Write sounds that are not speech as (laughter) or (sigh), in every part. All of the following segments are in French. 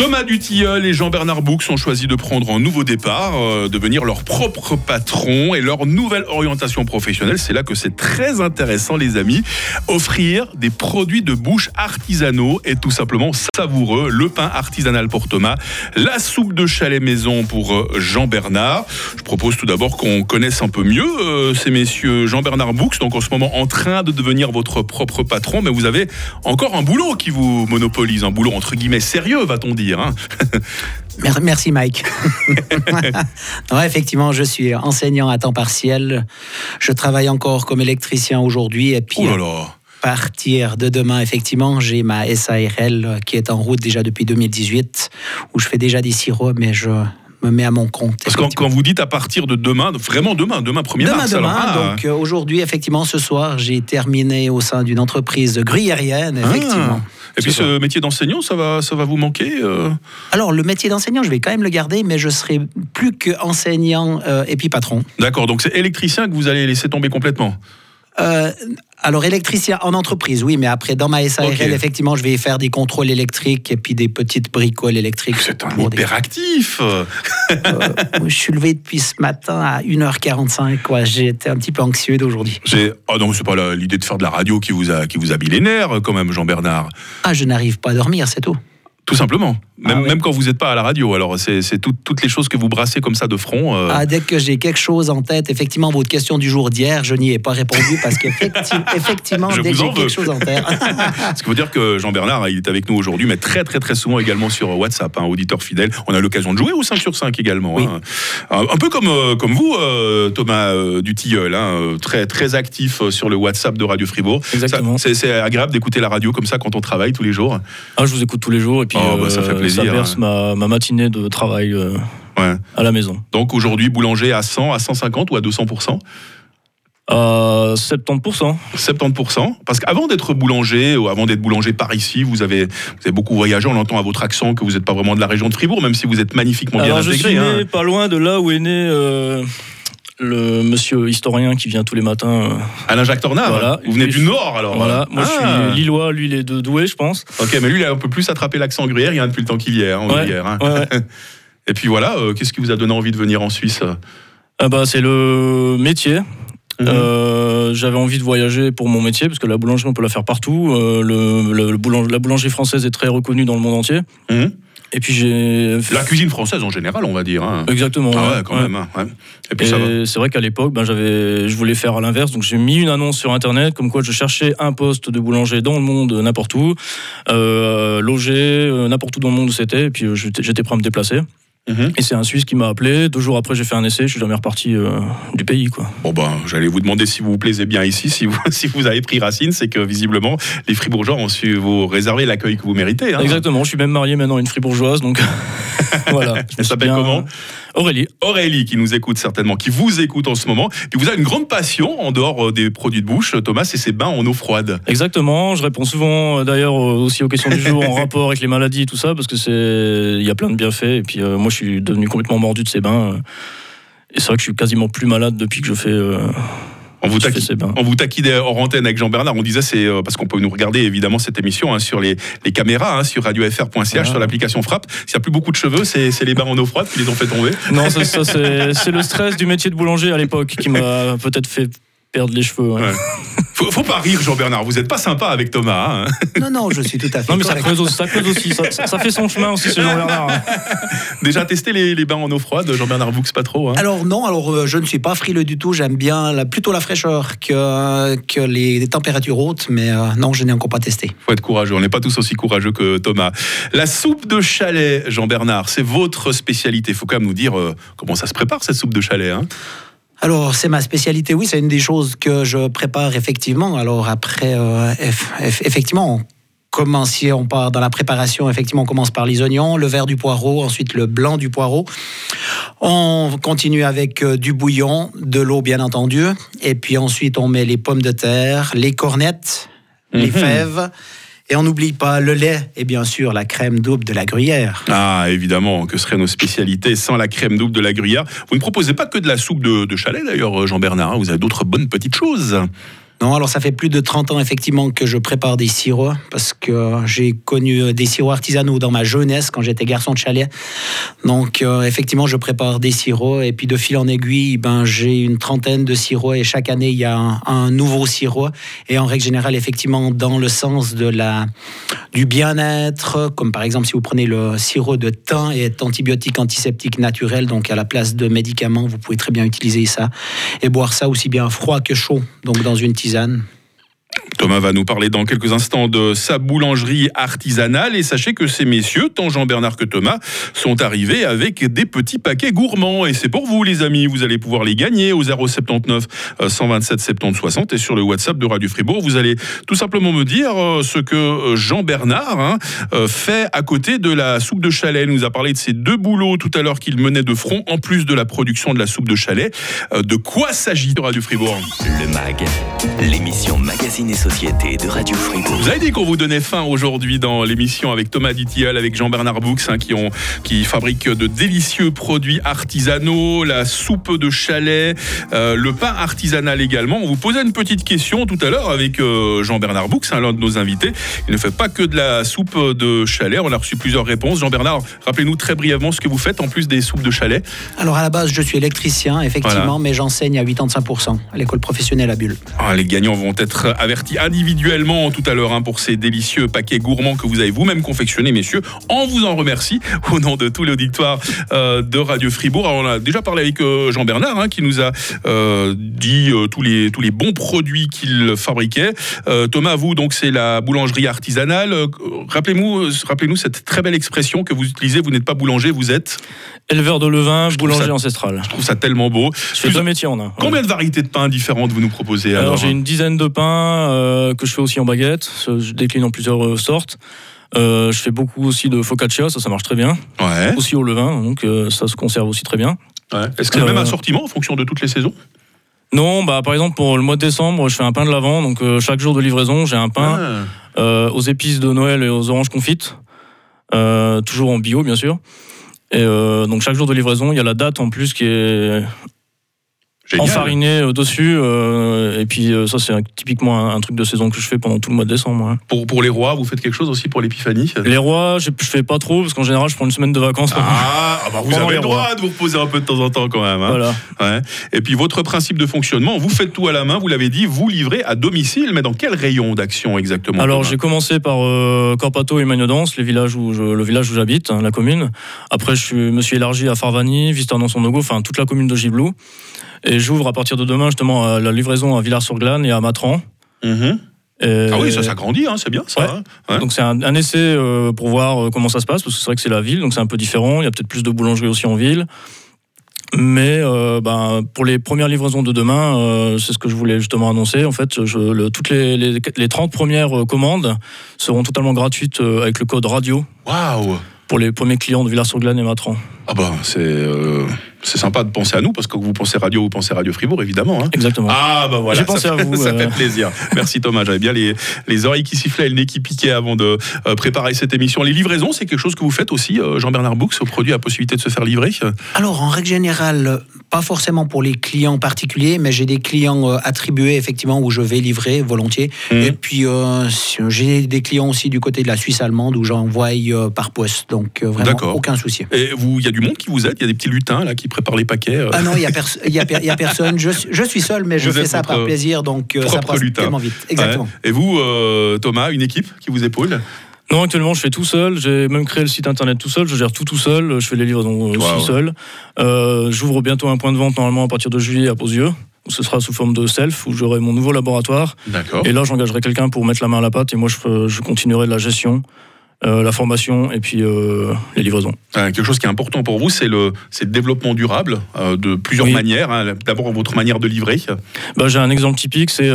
Thomas Dutilleul et Jean-Bernard Boux ont choisi de prendre un nouveau départ, euh, devenir leur propre patron et leur nouvelle orientation professionnelle. C'est là que c'est très intéressant, les amis. Offrir des produits de bouche artisanaux et tout simplement savoureux. Le pain artisanal pour Thomas, la soupe de chalet maison pour euh, Jean-Bernard. Je propose tout d'abord qu'on connaisse un peu mieux euh, ces messieurs Jean-Bernard Boux, donc en ce moment en train de devenir votre propre patron, mais vous avez encore un boulot qui vous monopolise, un boulot entre guillemets sérieux, va-t-on dire. Hein. (laughs) Merci Mike. (laughs) ouais, effectivement, je suis enseignant à temps partiel. Je travaille encore comme électricien aujourd'hui et puis Oh là là. à partir de demain, effectivement, j'ai ma SARL qui est en route déjà depuis 2018 où je fais déjà des sirops, mais je me mets à mon compte. Parce que quand, vous dites à partir de demain, vraiment demain, demain 1er Demain, mars. demain. alors, ah. donc euh, aujourd'hui, effectivement, ce soir, j'ai terminé au sein d'une entreprise gruyérienne, effectivement. Ah. Et puis ce métier d'enseignant, ça va, ça va vous manquer euh Alors, le métier d'enseignant, je vais quand même le garder, mais je serai plus que enseignant euh, et puis patron. D'accord, donc c'est électricien que vous allez laisser tomber complètement. Euh, alors, électricien en entreprise, oui, mais après, dans ma SARL, effectivement, je vais faire des contrôles électriques et puis des petites bricoles électriques. C'est un hyperactif. Euh, je suis levé depuis ce matin à 1h45. Quoi. J'étais un petit peu anxieux d'aujourd'hui. Ah non, c'est pas l'idée de faire de la radio qui vous a, qui vous habille les nerfs, quand même, Jean-Bernard. Ah, je n'arrive pas à dormir, c'est tout. Tout simplement. Même, Ah ouais. même quand vous n'êtes pas à la radio. Alors, c'est c'est tout- toutes les choses que vous brassez comme ça de front. euh, Ah, dès que j'ai quelque chose en tête, effectivement, votre question du jour d'hier, je n'y ai pas répondu parce qu'effectivement, (laughs) effectivement, dès que j'ai quelque chose en tête. (laughs) Ce qui veut dire que Jean-Bernard, il est avec nous aujourd'hui, mais très très très souvent également sur WhatsApp, un auditeur fidèle. On a l'occasion de jouer au 5 sur 5 également. Oui. hein. Un peu comme, euh, comme vous, euh, Thomas Dutilleul, hein, très, très actif sur le WhatsApp de Radio Fribourg. Exactement. C'est agréable d'écouter la radio comme ça quand on travaille tous les jours. Ah, je vous écoute tous les jours et puis Oh, bah, ça fait plaisir, ça berce ma, ma matinée de travail euh, Ouais. à la maison. Donc aujourd'hui, boulanger à 100, à 150 ou à 200% À 70%. 70%. Parce qu'avant d'être boulanger, ou avant d'être boulanger par ici, vous avez, vous avez beaucoup voyagé. On entend à votre accent que vous n'êtes pas vraiment de la région de Fribourg, même si vous êtes magnifiquement bien Alors je intégré. suis né hein. pas loin de là où est né euh, le monsieur historien qui vient tous les matins. euh, Alain Jacques Tornard, Voilà. vous venez du Nord alors voilà, moi Ah. je suis lillois, lui il est de Douai, je pense. Ok, mais lui, il a un peu plus attrapé l'accent gruyère, il y a depuis le temps qu'il y est, hein, Ouais, hein. ouais, ouais. (laughs) Et puis voilà, euh, qu'est-ce qui vous a donné envie de venir en Suisse Ah bah, c'est le métier. Mhm. Euh, J'avais envie de voyager pour mon métier parce que la boulangerie on peut la faire partout. Euh, le, le- le boulang- la boulangerie française est très reconnue dans le monde entier. Mhm. Et puis j'ai La cuisine française en général, on va dire. hein. exactement. Ah ouais, ouais, quand ouais. même. hein, ouais. Et puis ça va. Et c'est vrai qu'à l'époque, ben, j'avais, je voulais faire à l'inverse, donc j'ai mis une annonce sur internet comme quoi je cherchais un poste de boulanger dans le monde, n'importe où, euh, logé euh, n'importe où dans le monde où c'était, et puis euh, j'étais prêt à me déplacer. Mhm. Et c'est un Suisse qui m'a appelé. Deux jours après, j'ai fait un essai. Je suis jamais reparti euh, du pays, quoi. Bon ben, j'allais vous demander si vous vous plaisez bien ici, si vous, (laughs) si vous avez pris racine, c'est que visiblement les Fribourgeois ont su vous réserver l'accueil que vous méritez. hein. Exactement. Je suis même marié maintenant à une fribourgeoise, donc (laughs) (laughs) voilà. Elle s'appelle bien- comment Aurélie. Aurélie qui nous écoute certainement, qui vous écoute en ce moment. Puis vous avez une grande passion en dehors euh, des produits de bouche, Thomas, c'est ses bains en eau froide. Exactement. Je réponds souvent, euh, d'ailleurs, euh, aussi aux questions du jour en (laughs) rapport avec les maladies et tout ça, parce que c'est, il y a plein de bienfaits. Et puis euh, moi, je suis devenu complètement mordu de ces bains. euh, Et c'est vrai que je suis quasiment plus malade depuis que je fais, euh, On vous, je fais taqui- ces bains. on vous taquinait hors antenne avec Jean-Bernard. On disait, c'est euh, parce qu'on peut nous regarder évidemment cette émission hein, sur les, les caméras, hein, sur radiofr.ch, sur l'application Frappe. S'il n'y a plus beaucoup de cheveux, c'est les bains en eau froide qui les ont fait tomber. Non, ça, ça, (laughs) c'est, c'est le stress du métier de boulanger à l'époque qui m'a peut-être fait perdre les cheveux. ouais. Ouais. Faut, faut pas rire, Jean-Bernard. Vous n'êtes pas sympa avec Thomas. hein. non, non, je suis tout à fait Non, mais ça creuse aussi. Ça, creuse aussi. Ça, ça- ça fait son chemin aussi, ce Jean-Bernard. hein. (laughs) Déjà testé les, les bains en eau froide, Jean-Bernard Boux, pas trop. hein. Alors non, alors euh, je ne suis pas frileux du tout. J'aime bien la- plutôt la fraîcheur que, que les températures hautes, mais euh, non, je n'ai encore pas testé. faut être courageux. On n'est pas tous aussi courageux que Thomas. La soupe de chalet, Jean-Bernard, c'est votre spécialité. Faut quand même nous dire euh, comment ça se prépare cette soupe de chalet. hein. Alors, c'est ma spécialité, oui, c'est une des choses que je prépare effectivement. Alors après, euh, eff- eff- effectivement, on commence, si on part dans la préparation, effectivement, on commence par les oignons, le vert du poireau, ensuite le blanc du poireau. On continue avec euh, du bouillon, de l'eau bien entendu, et puis ensuite on met les pommes de terre, les cornettes, les Mhm. fèves, et on n'oublie pas le lait et bien sûr la crème double de la gruyère. Ah, évidemment, que seraient nos spécialités sans la crème double de la gruyère? Vous ne proposez pas que de la soupe de, de chalet, d'ailleurs, Jean-Bernard. hein. Vous avez d'autres bonnes petites choses. Non, alors ça fait plus de 30 ans effectivement que je prépare des sirops parce que j'ai connu des sirops artisanaux dans ma jeunesse quand j'étais garçon de chalet. Donc euh, effectivement, je prépare des sirops et puis de fil en aiguille, ben j'ai une trentaine de sirops et chaque année il y a un, un nouveau sirop et en règle générale effectivement dans le sens de la du bien-être, comme par exemple si vous prenez le sirop de thym et est antibiotique antiseptique naturel, donc à la place de médicaments, vous pouvez très bien utiliser ça et boire ça aussi bien froid que chaud, donc dans une tisane. tisane. Thomas va nous parler dans quelques instants de sa boulangerie artisanale et sachez que ces messieurs, tant Jean-Bernard que Thomas, sont arrivés avec des petits paquets gourmands et c'est pour vous les amis, vous allez pouvoir les gagner au 079 127 70 60 et sur le WhatsApp de Radio Fribourg, vous allez tout simplement me dire euh, ce que euh, Jean-Bernard hein, euh, fait à côté de la soupe de chalet. Il nous a parlé de ces deux boulots tout à l'heure qu'il menait de front en plus de la production de la soupe de chalet. De quoi s'agit Radio Fribourg? Le MAG, l'émission Magazine et Société de Radio Fribourg. Vous avez dit qu'on vous donnait faim aujourd'hui dans l'émission avec Thomas Ditial, avec Jean-Bernard Boux, hein, qui, ont, qui fabriquent de délicieux produits artisanaux, la soupe de chalet, euh, le pain artisanal également. On vous posait une petite question tout à l'heure avec euh, Jean-Bernard Boux, hein, l'un de nos invités. Il ne fait pas que de la soupe de chalet. On a reçu plusieurs réponses. Jean-Bernard, rappelez-nous très brièvement ce que vous faites en plus des soupes de chalet. Alors à la base, je suis électricien, effectivement, Voilà. mais j'enseigne à 85% à l'école professionnelle à Bulle. Ah, les gagnants vont être avertis individuellement tout à l'heure hein, pour ces délicieux paquets gourmands que vous avez vous-même confectionnés, messieurs. On vous en remercie au nom de tout l'auditoire euh, de Radio Fribourg. Alors, on a déjà parlé avec euh, Jean-Bernard hein, qui nous a euh, dit tous, les, tous les bons produits qu'il fabriquait. Thomas, vous, donc c'est la boulangerie artisanale. Rappelez-nous rappelez cette très belle expression que vous utilisez. Vous n'êtes pas boulanger, vous êtes. Éleveur de levain, boulanger ça- ancestral. Je trouve ça tellement beau. Je fais deux métiers en un. Combien de variétés de pains différentes vous nous proposez Alors, alors j'ai une dizaine de pains euh, que je fais aussi en baguette. Je décline en plusieurs euh, sortes. Euh, je fais beaucoup aussi de focaccia, ça, ça marche très bien. Ouais. Aussi au levain, donc ça se conserve aussi très bien. ouais. Est-ce que c'est le même assortiment en fonction de toutes les saisons? Non, bah par exemple pour le mois de décembre, je fais un pain de l'avant, donc euh, chaque jour de livraison, j'ai un pain Ah. euh, aux épices de Noël et aux oranges confites, euh, toujours en bio bien sûr. Et donc chaque jour de livraison, il y a la date en plus qui est Génial. enfarinée euh, dessus. euh, et puis euh, ça c'est typiquement un, un truc de saison que je fais pendant tout le mois de décembre. hein. Pour, pour les rois, vous faites quelque chose aussi pour l'épiphanie? Les rois, je, je fais pas trop parce qu'en général je prends une semaine de vacances. Ah, ah bah vous avez le droit de vous reposer un peu de temps en temps quand même. hein. Voilà. Ouais. Et puis votre principe de fonctionnement, vous faites tout à la main, vous l'avez dit, vous livrez à domicile, mais dans quel rayon d'action exactement Alors j'ai commencé par euh, Corpato et Magnodance, les villages où je- le village où j'habite, hein, la commune. Après je suis- me suis élargi à Farvani, Visteur-Son-Nogo, enfin toute la commune de Giblou. Et j'ouvre à partir de demain justement à la livraison à Villars-sur-Glane et à Matran. Mhm. Et- Ah oui, ça s'agrandit, hein, c'est bien ça. Ouais. hein. Ouais. Donc c'est un, un essai euh, pour voir euh, comment ça se passe, parce que c'est vrai que c'est la ville, donc c'est un peu différent. Il y a peut-être plus de boulangeries aussi en ville. Mais euh, ben, pour les premières livraisons de demain, euh, c'est ce que je voulais justement annoncer. En fait, je, le- toutes les, les, les 30 premières euh, commandes seront totalement gratuites euh, avec le code radio Waouh pour les premiers clients de Villars-sur-Glane et Matran. Ah bah c'est euh, c'est sympa de penser à nous parce que vous pensez radio, vous pensez Radio Fribourg évidemment. hein. Exactement. Ah bah voilà, J'ai pensé ça, à fait, vous, (laughs) ça euh. fait plaisir. Merci Thomas, j'avais bien les, les oreilles qui sifflaient et le nez qui piquait avant de euh, préparer cette émission. Les livraisons, c'est quelque chose que vous faites aussi, Jean-Bernard Boux, au produit à possibilité de se faire livrer? Alors, en règle générale, pas forcément pour les clients particuliers, mais j'ai des clients attribués, effectivement, où je vais livrer volontiers. Mhm. Et puis, euh, j'ai des clients aussi du côté de la Suisse allemande où j'envoie par poste. Donc, vraiment, aucun souci. Et vous, il y a du monde qui vous aide, il y a des petits lutins là qui préparent les paquets. euh. Ah non, il n'y a, personne. Je, suis- je suis seul, mais je Vous fais ça par plaisir. Donc, euh, ça passe lutin. tellement vite. Exactement. Ouais. Et vous, euh, Thomas, une équipe qui vous épaule? Non, actuellement, je fais tout seul. J'ai même créé le site internet tout seul. Je gère tout tout seul. Je fais les livraisons aussi Wow. seul. Euh, J'ouvre bientôt un point de vente normalement à partir de juillet à Posieux. où Ce sera sous forme de self où j'aurai mon nouveau laboratoire. D'accord. Et là, j'engagerai quelqu'un pour mettre la main à la pâte et moi, je, je continuerai la gestion, euh, la formation et puis euh, les livraisons. Euh, quelque chose qui est important pour vous, c'est le, développement durable de plusieurs Oui. manières. hein. D'abord, votre manière de livrer. Bah, J'ai un exemple typique, c'est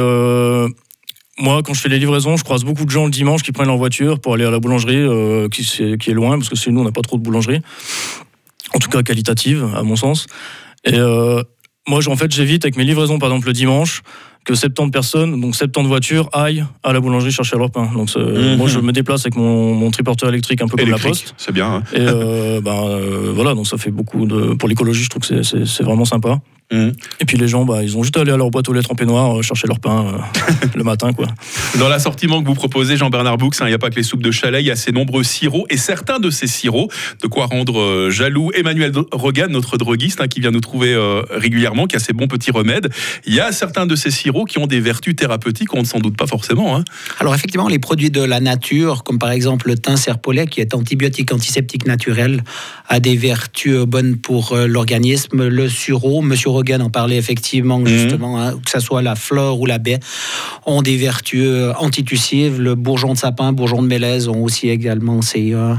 moi, quand je fais les livraisons, je croise beaucoup de gens le dimanche qui prennent leur voiture pour aller à la boulangerie, qui, est loin, parce que chez nous, on n'a pas trop de boulangerie. En tout cas, qualitative, à mon sens. Et euh, moi, en fait, j'évite avec mes livraisons, par exemple, le dimanche, que 70 personnes, donc 70 voitures, aillent à la boulangerie chercher leur pain. Donc, Mhm. moi, je me déplace avec mon, mon triporteur électrique, un peu comme la poste. c'est bien. hein. Et euh, (laughs) ben, euh, voilà, donc ça fait beaucoup de. Pour l'écologie, je trouve que c'est vraiment sympa. Mmh. Et puis les gens, bah, ils ont juste à aller à leur boîte aux lettres en peignoir, euh, chercher leur pain euh, (laughs) le matin. Quoi. Dans l'assortiment que vous proposez, Jean-Bernard Boux, hein, il n'y a pas que les soupes de chalet, il y a ces nombreux sirops et certains de ces sirops, de quoi rendre euh, jaloux Emmanuel Rogan, notre droguiste, hein, qui vient nous trouver euh, régulièrement, qui a ses bons petits remèdes. Il y a certains de ces sirops qui ont des vertus thérapeutiques, on ne s'en doute pas forcément. hein. Alors effectivement, les produits de la nature, comme par exemple le thym serpolet, qui est antibiotique antiseptique naturel, a des vertus euh, bonnes pour euh, l'organisme. Le sureau, Monsieur Rogan en parlait effectivement, justement, hein, que ce soit la fleur ou la baie, ont des vertus euh, antitussives. Le bourgeon de sapin, bourgeon de mélèze ont aussi également ces, euh,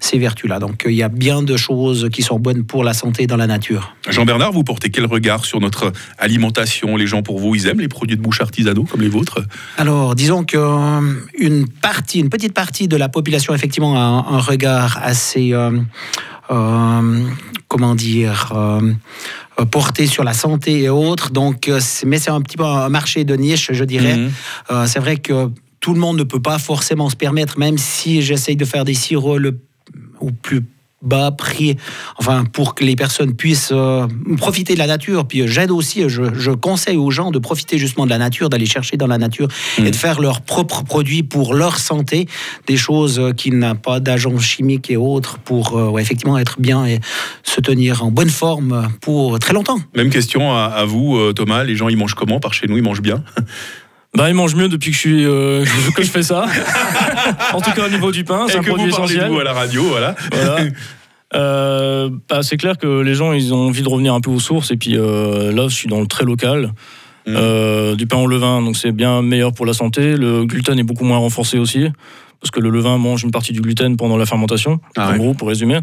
ces vertus-là. Donc euh, il y a bien de choses qui sont bonnes pour la santé dans la nature. Jean-Bernard, vous portez quel regard sur notre alimentation? Les gens, pour vous, ils aiment les produits de bouche artisanaux comme les vôtres? Alors, disons que euh, partie, une petite partie de la population, effectivement, a un, un regard assez, euh, euh, comment dire, euh, porté sur la santé et autres. Donc, mais c'est un petit peu un marché de niche, je dirais. Mhm. Euh, c'est vrai que tout le monde ne peut pas forcément se permettre, même si j'essaye de faire des sirops le, au plus bas prix, enfin pour que les personnes puissent euh, profiter de la nature. Puis j'aide aussi, je, je conseille aux gens de profiter justement de la nature, d'aller chercher dans la nature et de faire leurs propres produits pour leur santé, des choses euh, qui n'ont pas d'agents chimiques et autres pour euh, ouais, effectivement être bien et se tenir en bonne forme pour très longtemps. Même question à, à vous, Thomas. Les gens, ils mangent comment Par chez nous, ils mangent bien? Bah, ils mangent mieux depuis que je, suis, euh, (laughs) que je fais ça. en tout cas, au niveau du pain, c'est un que vous produit de essentiel. vous à la radio, voilà. Voilà. (laughs) Euh, bah, c'est clair que les gens ils ont envie de revenir un peu aux sources et puis euh, là je suis dans le très local. Euh, du pain au levain donc c'est bien meilleur pour la santé le gluten est beaucoup moins renforcé aussi parce que le levain mange une partie du gluten pendant la fermentation Ah en ouais. gros pour résumer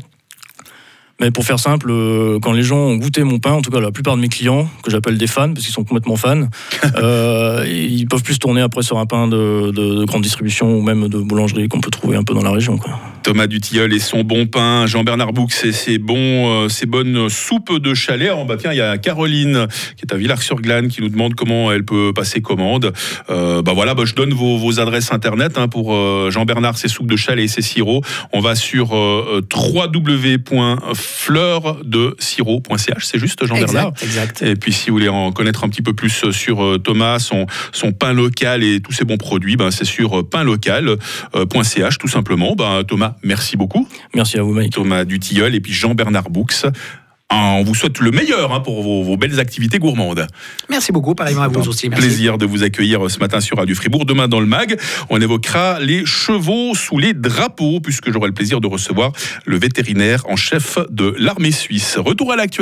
mais pour faire simple, euh, quand les gens ont goûté mon pain, en tout cas la plupart de mes clients, que j'appelle des fans, parce qu'ils sont complètement fans, (laughs) euh, ils peuvent plus se tourner après sur un pain de, de- de grande distribution ou même de boulangerie qu'on peut trouver un peu dans la région. Quoi. Thomas Dutilleul et son bon pain, Jean-Bernard Boux et ses, bons, euh, ses bonnes soupes de chalet. Alors, bah, tiens, il y a Caroline qui est à Villars-sur-Glane qui nous demande comment elle peut passer commande. Euh, bah voilà, bah, je donne vos, vos adresses internet hein, pour euh, Jean-Bernard, ses soupes de chalet et ses sirops. On va sur euh, www.fleuredesirop.ch. C'est juste Jean-Bernard Exact, exact. Et puis, si vous voulez en connaître un petit peu plus sur euh, Thomas, son, son pain local et tous ses bons produits, ben, c'est sur euh, painlocal.ch tout simplement. Ben, Thomas, merci beaucoup. Merci à vous, Mike. Thomas Dutilleul et puis Jean-Bernard Boux. Ah, On vous souhaite le meilleur hein, pour vos, vos belles activités gourmandes. Merci beaucoup, pareillement à vous aussi. Merci. Plaisir de vous accueillir ce matin sur Radio Fribourg. Demain dans le MAG, on évoquera les chevaux sous les drapeaux, puisque j'aurai le plaisir de recevoir le vétérinaire en chef de l'armée suisse. Retour à l'actualité.